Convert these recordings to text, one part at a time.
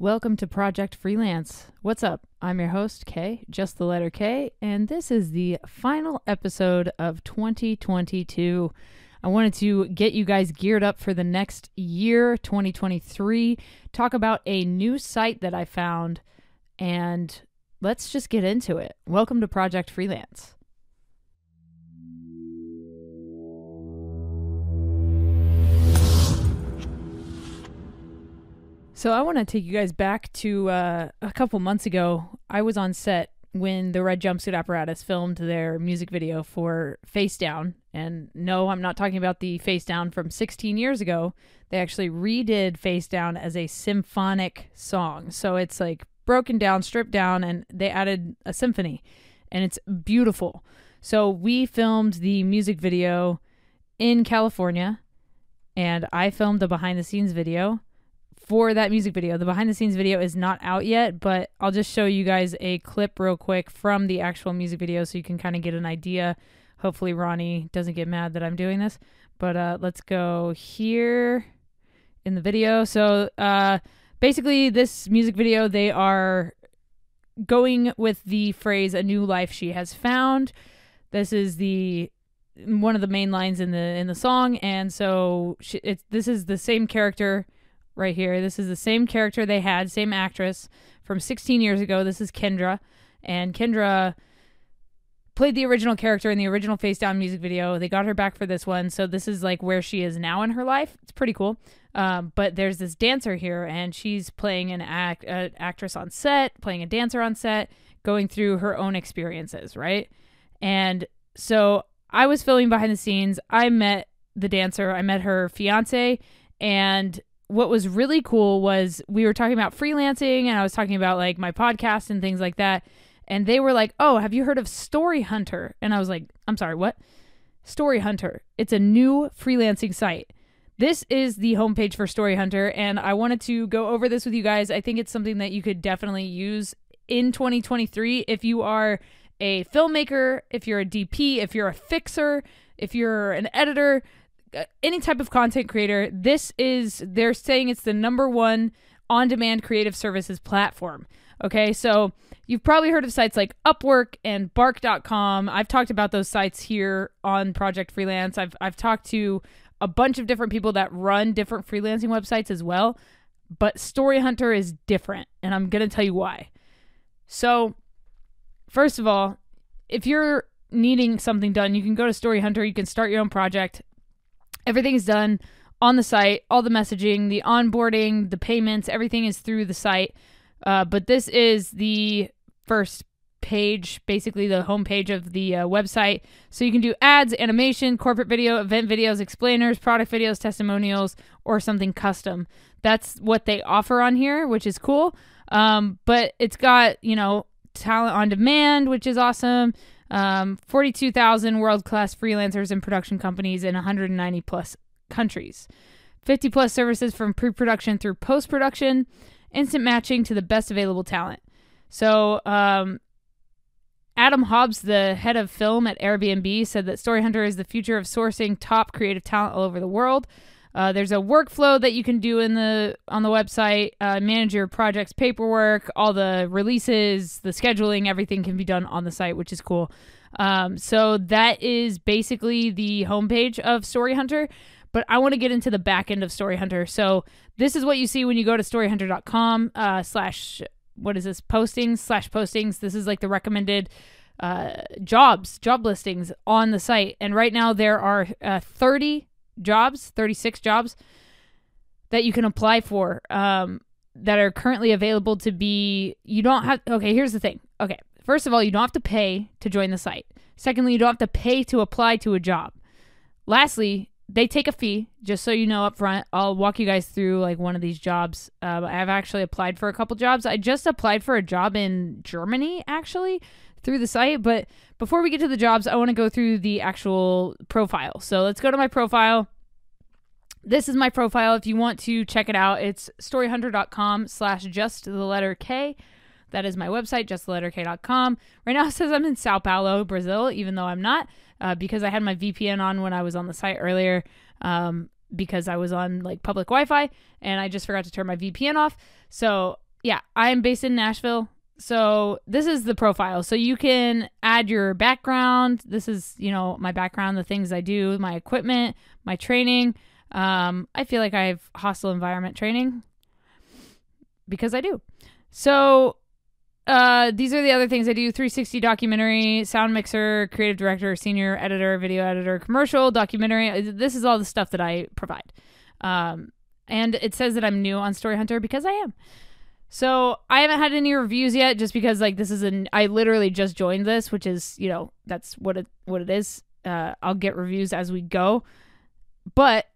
Welcome to Project Freelance. What's up? I'm your host, K, just the letter K, and this is the final episode of 2022. I wanted to get you guys geared up for the next year, 2023, talk about a new site that I found, and let's just get into it. Welcome to Project Freelance. So I want to take you guys back to uh, a couple months ago. I was on set when the Red Jumpsuit Apparatus filmed their music video for Face Down. And no, I'm not talking about the Face Down from 16 years ago. They actually redid Face Down as a symphonic song. So it's like broken down, stripped down, and they added a symphony. And it's beautiful. So we filmed the music video in California, and I filmed a behind the scenes video for that music video. The behind the scenes video is not out yet, but I'll just show you guys a clip real quick from the actual music video so you can kind of get an idea. Hopefully, Ronnie doesn't get mad that I'm doing this. But uh, let's go here in the video. So, uh, basically, this music video, they are going with the phrase "a new life she has found." This is the one of the main lines in the in the song, and so she, this is the same character right here. This is the same character they had, same actress from 16 years ago. This is Kendra, and Kendra played the original character in the original Face Down music video. They got her back for this one, so this is like where she is now in her life. It's pretty cool. Um, but there's this dancer here, and she's playing an act, uh, actress on set, playing a dancer on set, going through her own experiences, right? And so I was filming behind the scenes. I met the dancer. I met her fiance, and what was really cool was we were talking about freelancing and I was talking about like my podcast and things like that. And they were like, Oh, have you heard of Story Hunter? And I was like, I'm sorry, what? Story Hunter. It's a new freelancing site. This is the homepage for Story Hunter, and I wanted to go over this with you guys. I think it's something that you could definitely use in 2023 if you are a filmmaker, if you're a DP, if you're a fixer, if you're an editor, Uh, any type of content creator, this is they're saying it's the number one on-demand creative services platform. Okay, so you've probably heard of sites like Upwork and Bark.com. I've talked about those sites here on Project Freelance. I've I've talked to a bunch of different people that run different freelancing websites as well. But Story Hunter is different, and I'm gonna tell you why. So, first of all, if you're needing something done, you can go to Story Hunter. You can start your own project. Everything is done on the site, all the messaging, the onboarding, the payments, everything is through the site. Uh, but this is the first page, basically the homepage of the uh, website. So you can do ads, animation, corporate video, event videos, explainers, product videos, testimonials, or something custom. That's what they offer on here, which is cool. Um, but it's got, you know, talent on demand, which is awesome um, 42,000 world class freelancers and production companies in 190 plus countries, 50 plus services from pre production through post production, instant matching to the best available talent. So, um, Adam Hobbs, the head of film at Airbnb, said that Story Hunter is the future of sourcing top creative talent all over the world. Uh, there's a workflow that you can do in the on the website. Uh, manage your project's paperwork, all the releases, the scheduling, everything can be done on the site, which is cool. Um, so that is basically the homepage of Story Hunter. But I want to get into the back end of Story Hunter. So this is what you see when you go to storyhunter.com uh, slash what is this postings slash postings. This is like the recommended uh, jobs, job listings on the site. And right now there are uh, 30 jobs, 36 jobs that you can apply for um, that are currently available to be. You don't have. Okay, here's the thing. Okay, first of all, you don't have to pay to join the site. Secondly, you don't have to pay to apply to a job. Lastly, they take a fee, just so you know up front. I'll walk you guys through like one of these jobs. Uh, I've actually applied for a couple jobs. I just applied for a job in Germany, actually, through the site. But before we get to the jobs, I want to go through the actual profile. So let's go to my profile. This is my profile. If you want to check it out, it's storyhunter.com slash just the letter K. That is my website, justtheletterk.com. Right now it says I'm in Sao Paulo, Brazil, even though I'm not, uh, because I had my VPN on when I was on the site earlier. Um, because I was on like public Wi-Fi and I just forgot to turn my VPN off. So yeah, I'm based in Nashville. So this is the profile. So you can add your background. This is, you know, my background, the things I do, my equipment, my training. Um, I feel like I have hostile environment training because I do. So uh, these are the other things I do 360 documentary, sound mixer, creative director, senior editor, video editor, commercial, documentary. This is all the stuff that I provide. Um, and it says that I'm new on Story Hunter because I am. So I haven't had any reviews yet, just because like this is an I literally just joined this, which is you know that's what it what it is. Uh, I'll get reviews as we go, but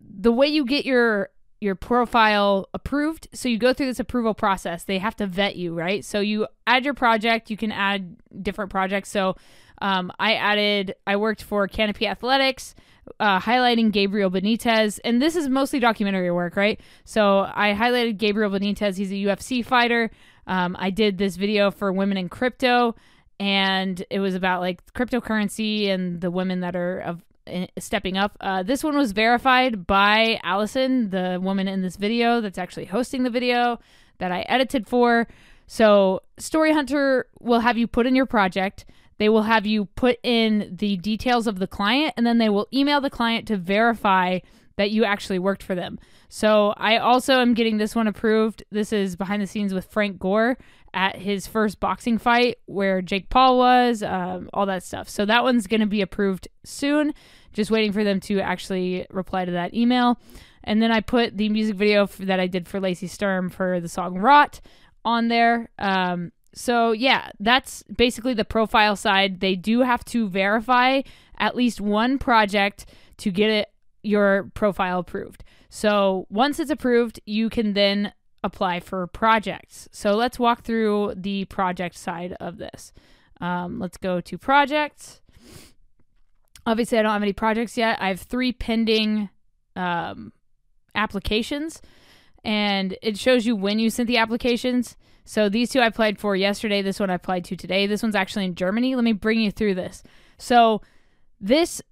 the way you get your your profile approved, so you go through this approval process. They have to vet you, right? So you add your project. You can add different projects. So um, I added. I worked for Canopy Athletics uh, highlighting Gabriel Benitez, and this is mostly documentary work, right? So I highlighted Gabriel Benitez. He's a UFC fighter. Um, I did this video for Women in Crypto, and it was about like cryptocurrency and the women that are of uh, stepping up. Uh, this one was verified by Allison, the woman in this video that's actually hosting the video that I edited for. So Story Hunter will have you put in your project. They will have you put in the details of the client and then they will email the client to verify that you actually worked for them. So I also am getting this one approved. This is behind the scenes with Frank Gore at his first boxing fight where Jake Paul was, um, all that stuff. So that one's going to be approved soon. Just waiting for them to actually reply to that email. And then I put the music video that I did for Lacey Sturm for the song Rot on there. Um, so, yeah, that's basically the profile side. They do have to verify at least one project to get it your profile approved. So, once it's approved, you can then apply for projects. So, let's walk through the project side of this. Um, let's go to projects. Obviously, I don't have any projects yet. I have three pending um, applications, and it shows you when you sent the applications. So these two I applied for yesterday. This one I applied to today. This one's actually in Germany. Let me bring you through this. So this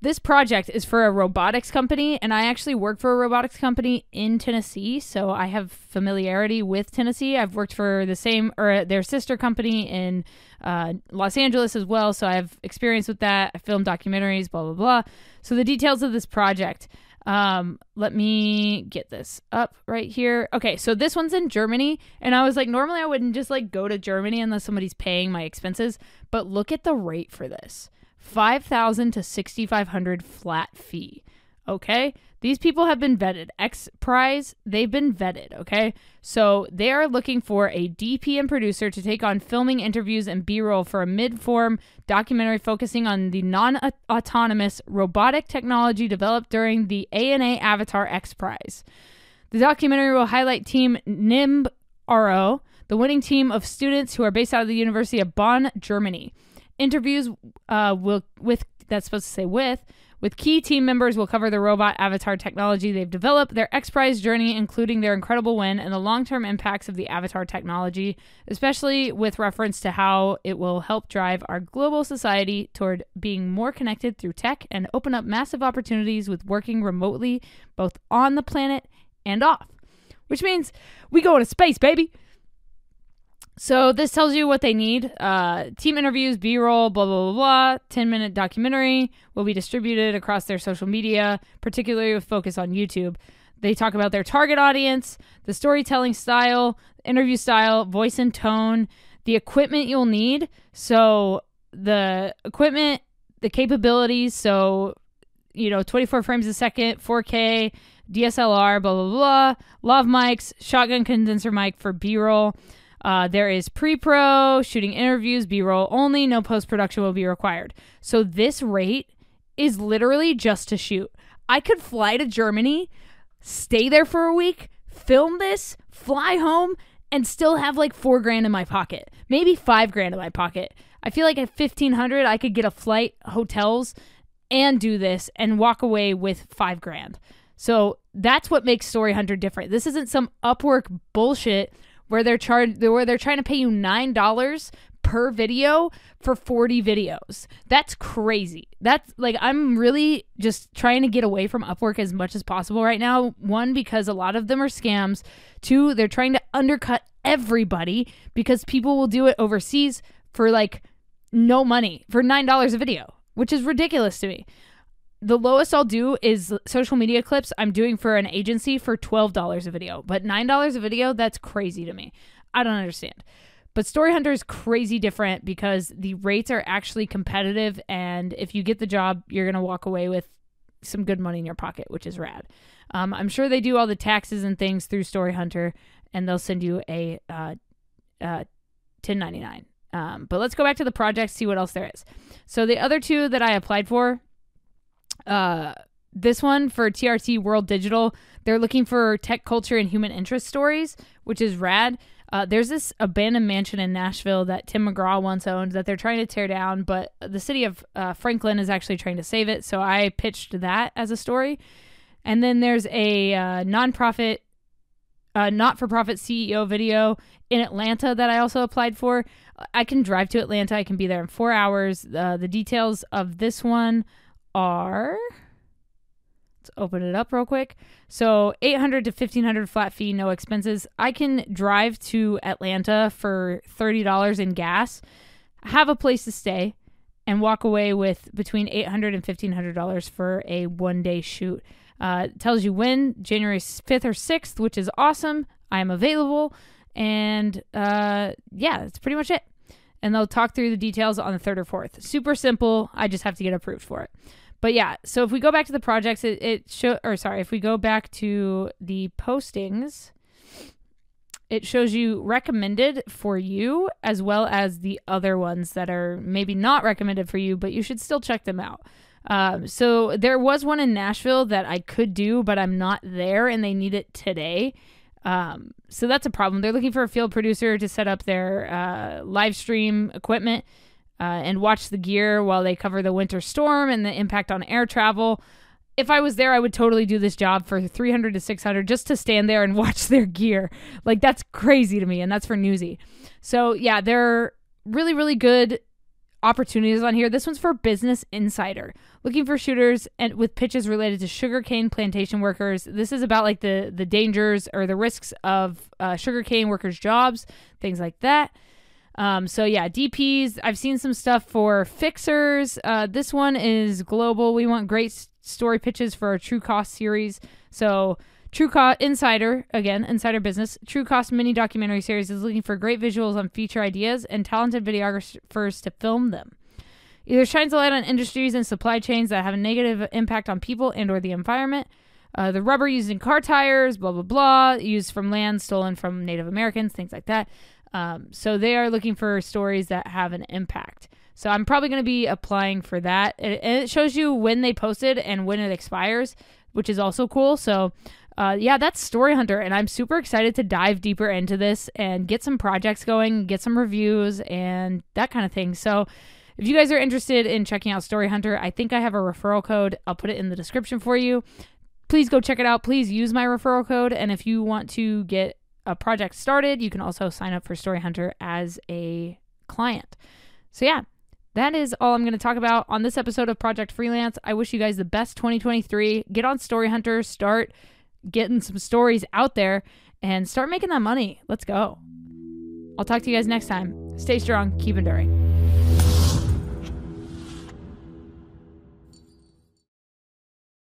this project is for a robotics company and I actually work for a robotics company in Tennessee, so I have familiarity with Tennessee. I've worked for the same or their sister company in uh, Los Angeles as well, so I have experience with that. I film documentaries, blah blah blah. So the details of this project. Um, let me get this up right here. Okay, so this one's in Germany, and I was like, normally I wouldn't just like go to Germany unless somebody's paying my expenses, but look at the rate for this. 5000 to 6500 flat fee. Okay? These people have been vetted. X Prize, they've been vetted, okay? So they are looking for a DP and producer to take on filming interviews and B roll for a mid form documentary focusing on the non autonomous robotic technology developed during the ANA Avatar X Prize. The documentary will highlight Team NIMB RO, the winning team of students who are based out of the University of Bonn, Germany. Interviews uh, will with that's supposed to say with with key team members, we'll cover the robot avatar technology they've developed, their X Prize journey, including their incredible win, and the long term impacts of the avatar technology, especially with reference to how it will help drive our global society toward being more connected through tech and open up massive opportunities with working remotely, both on the planet and off. Which means we go into space, baby. So this tells you what they need. Uh, team interviews, B-roll, blah blah blah blah. Ten minute documentary will be distributed across their social media, particularly with focus on YouTube. They talk about their target audience, the storytelling style, interview style, voice and tone, the equipment you'll need. So the equipment, the capabilities. So you know, 24 frames a second, 4K, DSLR, blah blah blah. Lav mics, shotgun condenser mic for B-roll. Uh, there is pre pro, shooting interviews, B roll only, no post production will be required. So this rate is literally just to shoot. I could fly to Germany, stay there for a week, film this, fly home, and still have like four grand in my pocket, maybe five grand in my pocket. I feel like at 1500 I could get a flight, hotels, and do this and walk away with five grand. So that's what makes Story Hunter different. This isn't some Upwork bullshit where they're charged where they're trying to pay you nine dollars per video for 40 videos. That's crazy. That's like I'm really just trying to get away from Upwork as much as possible right now. One because a lot of them are scams. Two, they're trying to undercut everybody because people will do it overseas for like no money for $9 a video, which is ridiculous to me. The lowest I'll do is social media clips I'm doing for an agency for $12 a video, but $9 a video, that's crazy to me. I don't understand. But Story Hunter is crazy different because the rates are actually competitive. And if you get the job, you're going to walk away with some good money in your pocket, which is rad. Um, I'm sure they do all the taxes and things through Story Hunter, and they'll send you a uh, uh, 1099. Um, but let's go back to the project, see what else there is. So the other two that I applied for, uh, this one for TRT World Digital, they're looking for tech culture and human interest stories, which is rad. Uh, there's this abandoned mansion in Nashville that Tim McGraw once owned that they're trying to tear down, but the city of uh, Franklin is actually trying to save it. So I pitched that as a story. And then there's a uh, nonprofit, uh, not for profit CEO video in Atlanta that I also applied for. I can drive to Atlanta, I can be there in four hours. Uh, the details of this one are Let's open it up real quick. So 800 to 1500 flat fee, no expenses. I can drive to Atlanta for $30 in gas, have a place to stay, and walk away with between 800 and $1500 for a one day shoot. Uh, tells you when, January 5th or 6th, which is awesome. I am available. And uh, yeah, that's pretty much it. And they'll talk through the details on the 3rd or 4th. Super simple. I just have to get approved for it. But yeah, so if we go back to the projects, it, it show or sorry, if we go back to the postings, it shows you recommended for you as well as the other ones that are maybe not recommended for you, but you should still check them out. Um, so there was one in Nashville that I could do, but I'm not there and they need it today. Um, so that's a problem. They're looking for a field producer to set up their uh, live stream equipment uh, and watch the gear while they cover the winter storm and the impact on air travel. If I was there, I would totally do this job for 300 to 600 just to stand there and watch their gear. Like that's crazy to me, and that's for Newsy. So yeah, they're really, really good opportunities on here. This one's for Business Insider, looking for shooters and with pitches related to sugarcane plantation workers. This is about like the the dangers or the risks of uh, sugarcane workers' jobs, things like that. Um, so yeah, DPs. I've seen some stuff for fixers. Uh, this one is global. We want great story pitches for our True Cost series. So True Cost Insider again, Insider Business. True Cost mini documentary series is looking for great visuals on feature ideas and talented videographers to film them. Either shines a light on industries and supply chains that have a negative impact on people and or the environment. Uh, the rubber used in car tires, blah blah blah, used from land stolen from Native Americans, things like that. Um, so they are looking for stories that have an impact. So I'm probably going to be applying for that. And it shows you when they posted and when it expires, which is also cool. So uh, yeah, that's Story Hunter, and I'm super excited to dive deeper into this and get some projects going, get some reviews, and that kind of thing. So, if you guys are interested in checking out Story Hunter, I think I have a referral code. I'll put it in the description for you. Please go check it out. Please use my referral code, and if you want to get a project started, you can also sign up for Story Hunter as a client. So, yeah, that is all I'm going to talk about on this episode of Project Freelance. I wish you guys the best 2023. Get on Story Hunter, start getting some stories out there, and start making that money. Let's go. I'll talk to you guys next time. Stay strong, keep enduring.